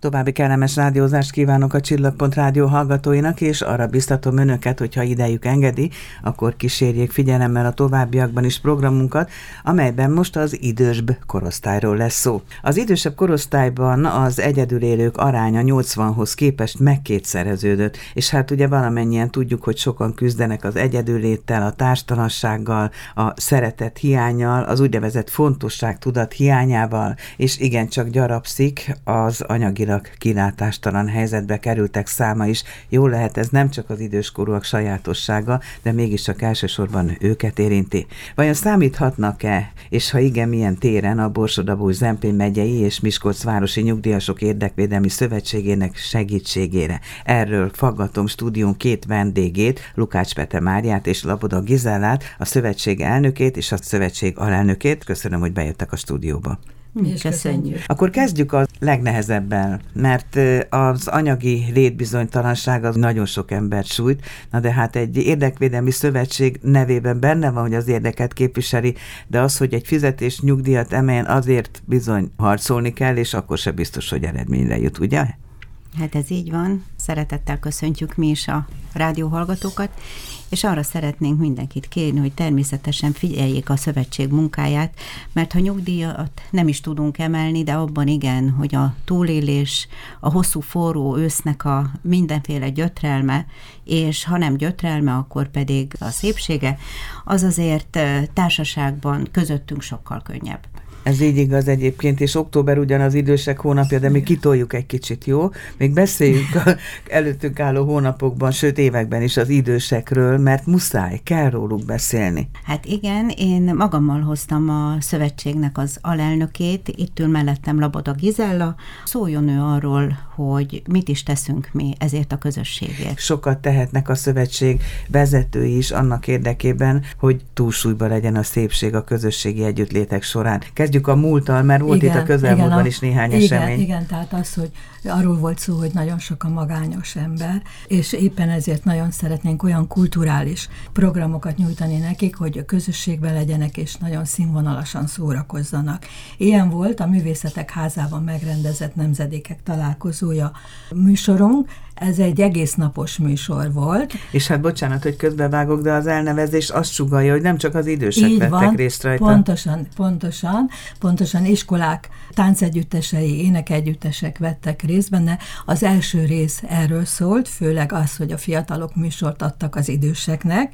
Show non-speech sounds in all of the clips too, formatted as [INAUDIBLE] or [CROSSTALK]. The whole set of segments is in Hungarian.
További kellemes rádiózást kívánok a Csillagpont rádió hallgatóinak, és arra biztatom önöket, hogyha idejük engedi, akkor kísérjék figyelemmel a továbbiakban is programunkat, amelyben most az idősbb korosztályról lesz szó. Az idősebb korosztályban az egyedül élők aránya 80-hoz képest megkétszereződött, és hát ugye valamennyien tudjuk, hogy sokan küzdenek az egyedülléttel, a társtalansággal, a szeretet hiányjal, az úgynevezett fontosság tudat hiányával, és igencsak gyarapszik az anyagi anyagilag kilátástalan helyzetbe kerültek száma is. Jó lehet, ez nem csak az időskorúak sajátossága, de mégiscsak elsősorban őket érinti. Vajon számíthatnak-e, és ha igen, milyen téren a Borsodabúj Zempén megyei és Miskolc városi nyugdíjasok érdekvédelmi szövetségének segítségére? Erről faggatom stúdión két vendégét, Lukács Pete Máriát és Laboda Gizellát, a szövetség elnökét és a szövetség alelnökét. Köszönöm, hogy bejöttek a stúdióba. Mi is köszönjük. Akkor kezdjük a legnehezebben, mert az anyagi létbizonytalanság az nagyon sok embert sújt, na de hát egy érdekvédelmi szövetség nevében benne van, hogy az érdeket képviseli, de az, hogy egy fizetés nyugdíjat emeljen, azért bizony harcolni kell, és akkor se biztos, hogy eredményre jut, ugye? Hát ez így van. Szeretettel köszöntjük mi is a rádióhallgatókat, és arra szeretnénk mindenkit kérni, hogy természetesen figyeljék a szövetség munkáját, mert ha nyugdíjat nem is tudunk emelni, de abban igen, hogy a túlélés, a hosszú forró ősznek a mindenféle gyötrelme, és ha nem gyötrelme, akkor pedig a szépsége, az azért társaságban közöttünk sokkal könnyebb. Ez így igaz egyébként, és október ugyan az idősek hónapja, de mi kitoljuk egy kicsit, jó? Még beszéljünk a [LAUGHS] előttünk álló hónapokban, sőt években is az idősekről, mert muszáj, kell róluk beszélni. Hát igen, én magammal hoztam a szövetségnek az alelnökét, itt ül mellettem Laboda Gizella, szóljon ő arról, hogy mit is teszünk mi ezért a közösségért. Sokat tehetnek a szövetség vezetői is annak érdekében, hogy túlsúlyba legyen a szépség a közösségi együttlétek során. Kezdjük kezdjük a múlttal, mert volt igen, itt a közelmúltban is néhány igen, esemény. Igen, tehát az, hogy arról volt szó, hogy nagyon sok a magányos ember, és éppen ezért nagyon szeretnénk olyan kulturális programokat nyújtani nekik, hogy a közösségben legyenek, és nagyon színvonalasan szórakozzanak. Ilyen volt a Művészetek Házában megrendezett nemzedékek találkozója műsorunk, ez egy egész napos műsor volt. És hát bocsánat, hogy közbevágok, de az elnevezés azt sugalja, hogy nem csak az idősek Így vettek van, részt rajta. Pontosan, pontosan, pontosan iskolák, táncegyüttesei, énekegyüttesek vettek részt benne. Az első rész erről szólt, főleg az, hogy a fiatalok műsort adtak az időseknek,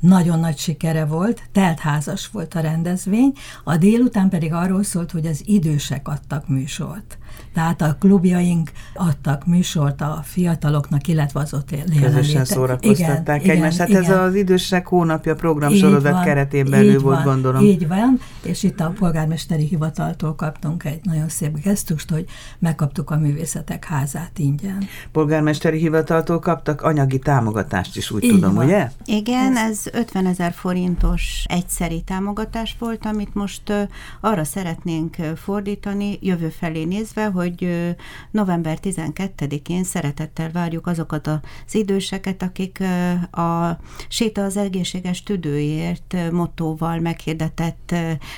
nagyon nagy sikere volt, teltházas volt a rendezvény, a délután pedig arról szólt, hogy az idősek adtak műsort. Tehát a klubjaink adtak műsort a fiataloknak, illetve az ott jelenlétek. Közösen szórakoztatták igen, egymást. Hát igen. ez az idősek hónapja programsorozat keretén belül volt, van, gondolom. Így van, és itt a polgármesteri hivataltól kaptunk egy nagyon szép gesztust, hogy megkaptuk a művészetek házát ingyen. Polgármesteri hivataltól kaptak anyagi támogatást is, úgy így tudom, van. ugye? Igen, ez 50 ezer forintos egyszeri támogatás volt, amit most arra szeretnénk fordítani, jövő felé nézve, hogy november 12-én szeretettel várjuk azokat az időseket, akik a Séta az egészséges tüdőért mottóval meghirdetett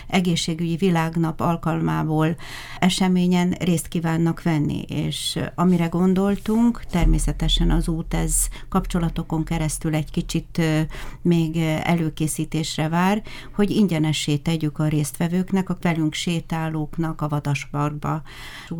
egészségügyi világnap alkalmából eseményen részt kívánnak venni, és amire gondoltunk, természetesen az út ez kapcsolatokon keresztül egy kicsit még előkészítésre vár, hogy ingyenessé tegyük a résztvevőknek, a velünk sétálóknak a Vadasparkba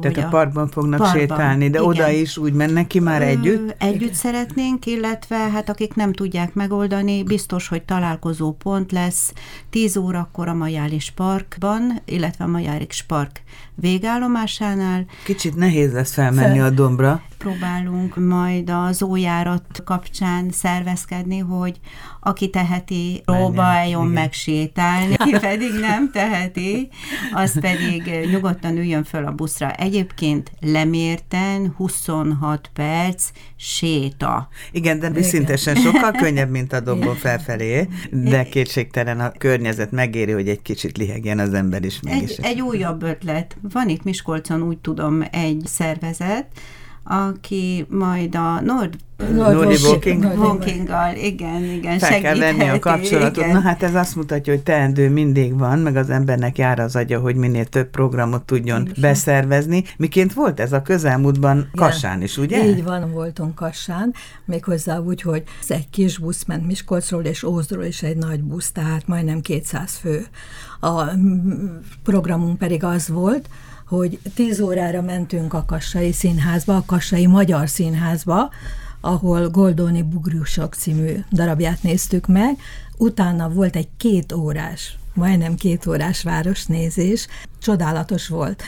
tehát a parkban fognak parkban, sétálni, de igen. oda is úgy mennek ki már együtt? Együtt igen. szeretnénk, illetve hát akik nem tudják megoldani, biztos, hogy találkozó pont lesz 10 órakor a Majális Parkban, illetve a Majális Park végállomásánál. Kicsit nehéz lesz felmenni Fel, a dombra. Próbálunk majd az ójárat kapcsán szervezkedni, hogy aki teheti, próbáljon megsétálni, [LAUGHS] aki pedig nem teheti, az pedig nyugodtan üljön föl a buszra. Egyébként lemérten 26 perc séta. Igen, de szintesen sokkal könnyebb, mint a dombon felfelé, de kétségtelen a környezet megéri, hogy egy kicsit lihegjen az ember is mégis. Egy, egy újabb ötlet. Van itt Miskolcon úgy tudom egy szervezet, aki majd a Nord Nordi. Walkinggal, igen, igen, Fel kell venni a kapcsolatot. Igen. Na hát ez azt mutatja, hogy teendő mindig van, meg az embernek jár az agya, hogy minél több programot tudjon igen. beszervezni. Miként volt ez a közelmúltban Kassán is, ugye? Így van, voltunk Kassán, méghozzá úgy, hogy ez egy kis busz ment Miskolcról és Ózdról is egy nagy busz, tehát majdnem 200 fő. A programunk pedig az volt, hogy 10 órára mentünk a Kassai Színházba, a Kassai Magyar Színházba, ahol Goldoni Bugrusok című darabját néztük meg, utána volt egy két órás majdnem két órás városnézés. Csodálatos volt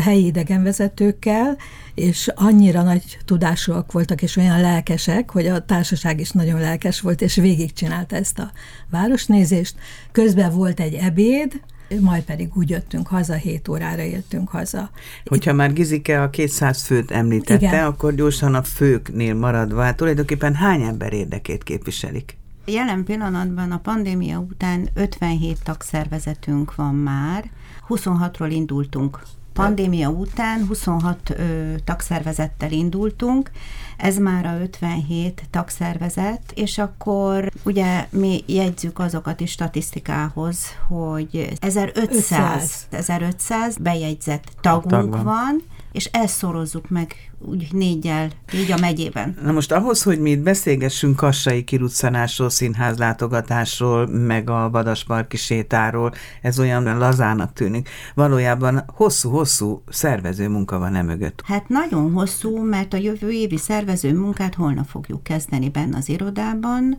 helyi idegenvezetőkkel, és annyira nagy tudásúak voltak, és olyan lelkesek, hogy a társaság is nagyon lelkes volt, és végigcsinálta ezt a városnézést. Közben volt egy ebéd, majd pedig úgy jöttünk haza, 7 órára jöttünk haza. Hogyha már Gizike a 200 főt említette, Igen. akkor gyorsan a főknél maradva, hát tulajdonképpen hány ember érdekét képviselik? Jelen pillanatban a pandémia után 57 tagszervezetünk van már, 26-ról indultunk pandémia után 26 ö, tagszervezettel indultunk, ez már a 57 tagszervezet, és akkor ugye mi jegyzük azokat is statisztikához, hogy 1500, 1500 bejegyzett tagunk Tag van. van, és ezt szorozzuk meg úgy négyel, így a megyében. Na most ahhoz, hogy mi itt beszélgessünk kassai kiruccanásról, színház látogatásról, meg a Vadasparki sétáról, ez olyan lazának tűnik. Valójában hosszú-hosszú szervező munka van e mögött. Hát nagyon hosszú, mert a jövő évi szervező munkát holnap fogjuk kezdeni benne az irodában,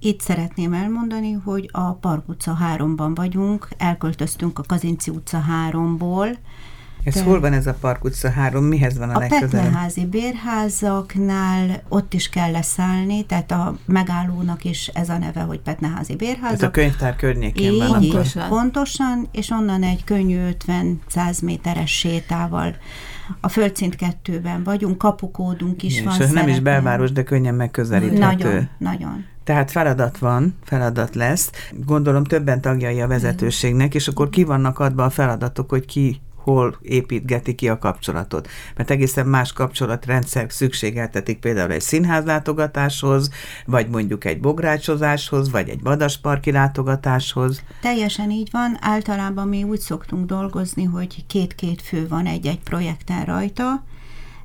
itt szeretném elmondani, hogy a Park utca 3-ban vagyunk, elköltöztünk a Kazinci utca 3-ból, ez De hol van ez a Park utca 3? Mihez van a, a legközelebb? A Petneházi bérházaknál ott is kell leszállni, tehát a megállónak is ez a neve, hogy Petneházi bérházak. Ez a könyvtár környékén Így, van. Pontosan. pontosan, és onnan egy könnyű 50-100 méteres sétával a földszint kettőben vagyunk, kapukódunk is és van. És nem szeretném. is belváros, de könnyen megközelíthető. Nagyon, nagyon. Tehát feladat van, feladat lesz. Gondolom többen tagjai a vezetőségnek, és akkor ki vannak adva a feladatok, hogy ki hol építgeti ki a kapcsolatot. Mert egészen más kapcsolatrendszer szükségeltetik például egy színházlátogatáshoz, vagy mondjuk egy bográcsozáshoz, vagy egy vadasparki látogatáshoz. Teljesen így van. Általában mi úgy szoktunk dolgozni, hogy két-két fő van egy-egy projekten rajta,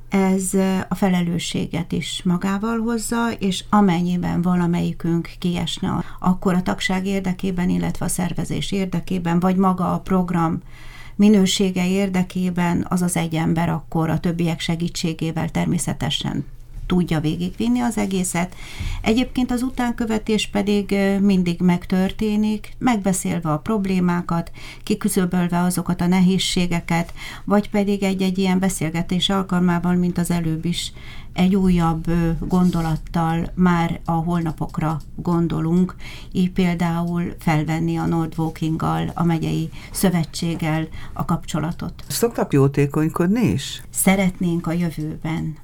ez a felelősséget is magával hozza, és amennyiben valamelyikünk kiesne, akkor a tagság érdekében, illetve a szervezés érdekében, vagy maga a program minősége érdekében az az egy ember akkor a többiek segítségével természetesen tudja végigvinni az egészet. Egyébként az utánkövetés pedig mindig megtörténik, megbeszélve a problémákat, kiküzöbölve azokat a nehézségeket, vagy pedig egy-egy ilyen beszélgetés alkalmával, mint az előbb is egy újabb gondolattal már a holnapokra gondolunk, így például felvenni a Nordwalkinggal, a megyei szövetséggel a kapcsolatot. Szoktak jótékonykodni is? Szeretnénk a jövőben,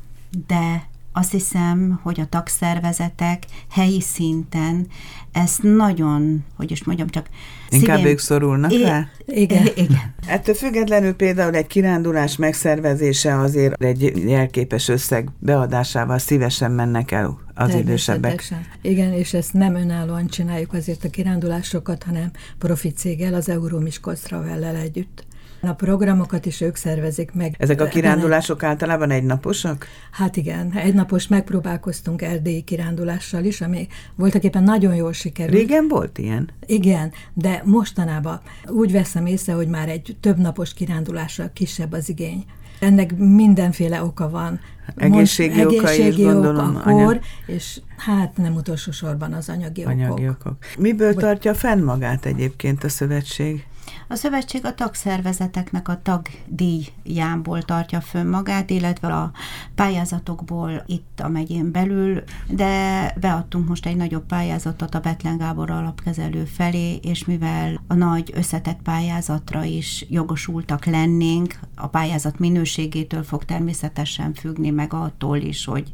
de azt hiszem, hogy a tagszervezetek helyi szinten ezt nagyon, hogy is mondjam, csak Inkább szívén... ők szorulnak é- rá? Igen. [LAUGHS] igen. Ettől függetlenül például egy kirándulás megszervezése azért egy jelképes összeg beadásával szívesen mennek el az idősebbek. Igen, és ezt nem önállóan csináljuk azért a kirándulásokat, hanem profi céggel, az Euromiskolc Travellel együtt. A programokat is ők szervezik meg. Ezek a kirándulások általában egynaposak? Hát igen, egynapos megpróbálkoztunk erdélyi kirándulással is, ami voltak éppen nagyon jól sikerült. Régen volt ilyen? Igen, de mostanában úgy veszem észre, hogy már egy több napos kirándulásra kisebb az igény. Ennek mindenféle oka van. Egészségi, Most, oka is, gondolom. A kor, és hát nem utolsó sorban az anyagi, anyagi okok. okok. Miből tartja fenn magát egyébként a szövetség? A szövetség a tagszervezeteknek a tagdíjából tartja fönn magát, illetve a pályázatokból itt a megyén belül, de beadtunk most egy nagyobb pályázatot a Betlen Gábor alapkezelő felé, és mivel a nagy összetett pályázatra is jogosultak lennénk, a pályázat minőségétől fog természetesen függni, meg attól is, hogy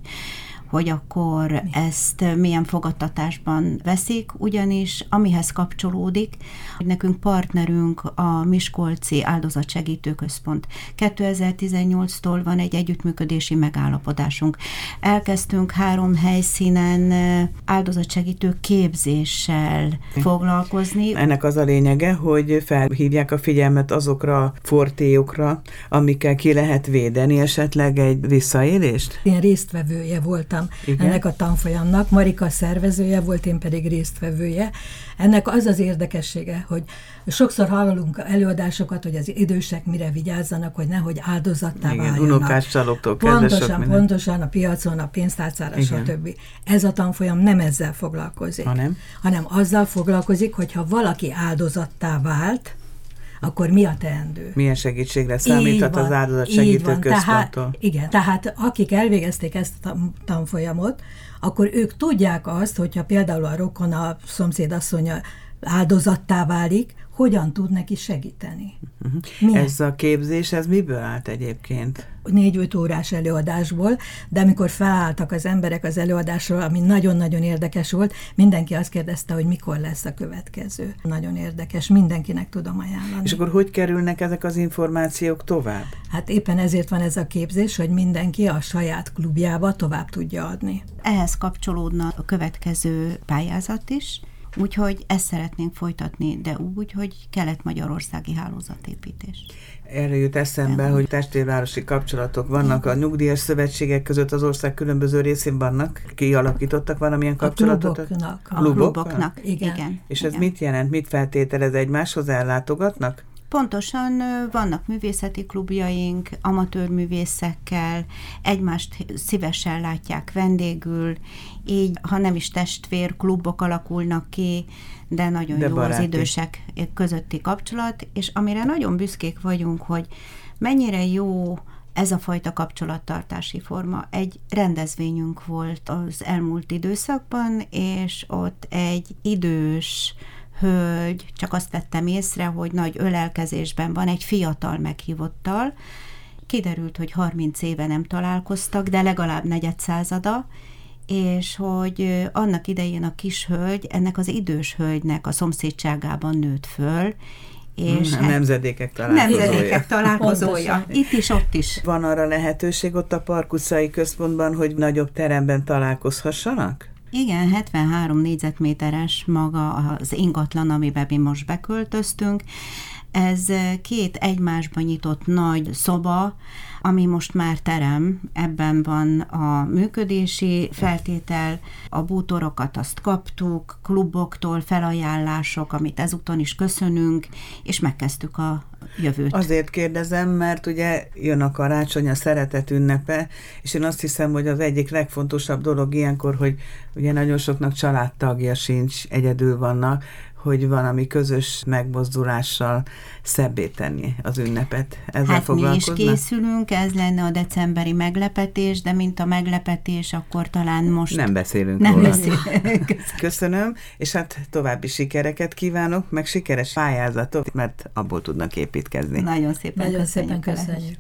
hogy akkor ezt milyen fogadtatásban veszik, ugyanis amihez kapcsolódik, hogy nekünk partnerünk a Miskolci Áldozatsegítő Központ. 2018-tól van egy együttműködési megállapodásunk. Elkezdtünk három helyszínen áldozatsegítő képzéssel foglalkozni. Ennek az a lényege, hogy felhívják a figyelmet azokra a fortéjokra, amikkel ki lehet védeni esetleg egy visszaélést? Én résztvevője voltam Igen? ennek a tanfolyamnak, Marika szervezője volt, én pedig résztvevője. Ennek az az érdekessége, hogy sokszor hallunk előadásokat, hogy az idősek mire vigyázzanak, hogy nehogy áldozattá Igen, váljanak. unokás csaloktól Pontosan, pontosan a piacon, a pénztárcára, Igen. stb. Ez a tanfolyam nem ezzel foglalkozik, hanem? hanem azzal foglalkozik, hogyha valaki áldozattá vált, akkor mi a teendő? Milyen segítségre számíthat van, az áldozat segítő Tehát, igen, tehát akik elvégezték ezt a tanfolyamot, akkor ők tudják azt, hogyha például a rokon, a asszonya áldozattá válik, hogyan tud neki segíteni. Uh-huh. Ez a képzés, ez miből állt egyébként? Négy-öt órás előadásból, de amikor felálltak az emberek az előadásról, ami nagyon-nagyon érdekes volt, mindenki azt kérdezte, hogy mikor lesz a következő. Nagyon érdekes, mindenkinek tudom ajánlani. És akkor hogy kerülnek ezek az információk tovább? Hát éppen ezért van ez a képzés, hogy mindenki a saját klubjába tovább tudja adni. Ehhez kapcsolódna a következő pályázat is, Úgyhogy ezt szeretnénk folytatni, de úgy, hogy kelet-magyarországi hálózatépítés. Erre jut eszembe, Nem. hogy testvérvárosi kapcsolatok vannak a nyugdíjas szövetségek között az ország különböző részén vannak. Kialakítottak valamilyen kapcsolatot? A kluboknak. A kluboknak, igen. igen. És ez igen. mit jelent? Mit feltételez? Egymáshoz ellátogatnak? Pontosan vannak művészeti klubjaink, amatőrművészekkel, egymást szívesen látják vendégül, így, ha nem is testvér klubok alakulnak ki, de nagyon de jó baráti. az idősek közötti kapcsolat, és amire nagyon büszkék vagyunk, hogy mennyire jó ez a fajta kapcsolattartási forma. Egy rendezvényünk volt az elmúlt időszakban, és ott egy idős hölgy, csak azt vettem észre, hogy nagy ölelkezésben van egy fiatal meghívottal, kiderült, hogy 30 éve nem találkoztak, de legalább negyed százada, és hogy annak idején a kis hölgy ennek az idős hölgynek a szomszédságában nőtt föl, és hmm, hát, nemzedékek találkozója. Nemzedékek találkozója. Itt is, ott is. Van arra lehetőség ott a Park utcai központban, hogy nagyobb teremben találkozhassanak? Igen, 73 négyzetméteres maga az ingatlan, amiben mi most beköltöztünk. Ez két egymásban nyitott nagy szoba, ami most már terem, ebben van a működési feltétel, a bútorokat azt kaptuk, kluboktól felajánlások, amit ezúton is köszönünk, és megkezdtük a jövőt. Azért kérdezem, mert ugye jön a karácsony, a szeretet ünnepe, és én azt hiszem, hogy az egyik legfontosabb dolog ilyenkor, hogy ugye nagyon soknak családtagja sincs, egyedül vannak, hogy valami közös megmozdulással szebbé tenni az ünnepet. Ezzel hát mi is készülünk, ez lenne a decemberi meglepetés, de mint a meglepetés, akkor talán most... Nem beszélünk nem róla. Beszélünk. [LAUGHS] Köszönöm, és hát további sikereket kívánok, meg sikeres pályázatot, mert abból tudnak építkezni. Nagyon szépen Nagyon köszönjük. Szépen köszönjük.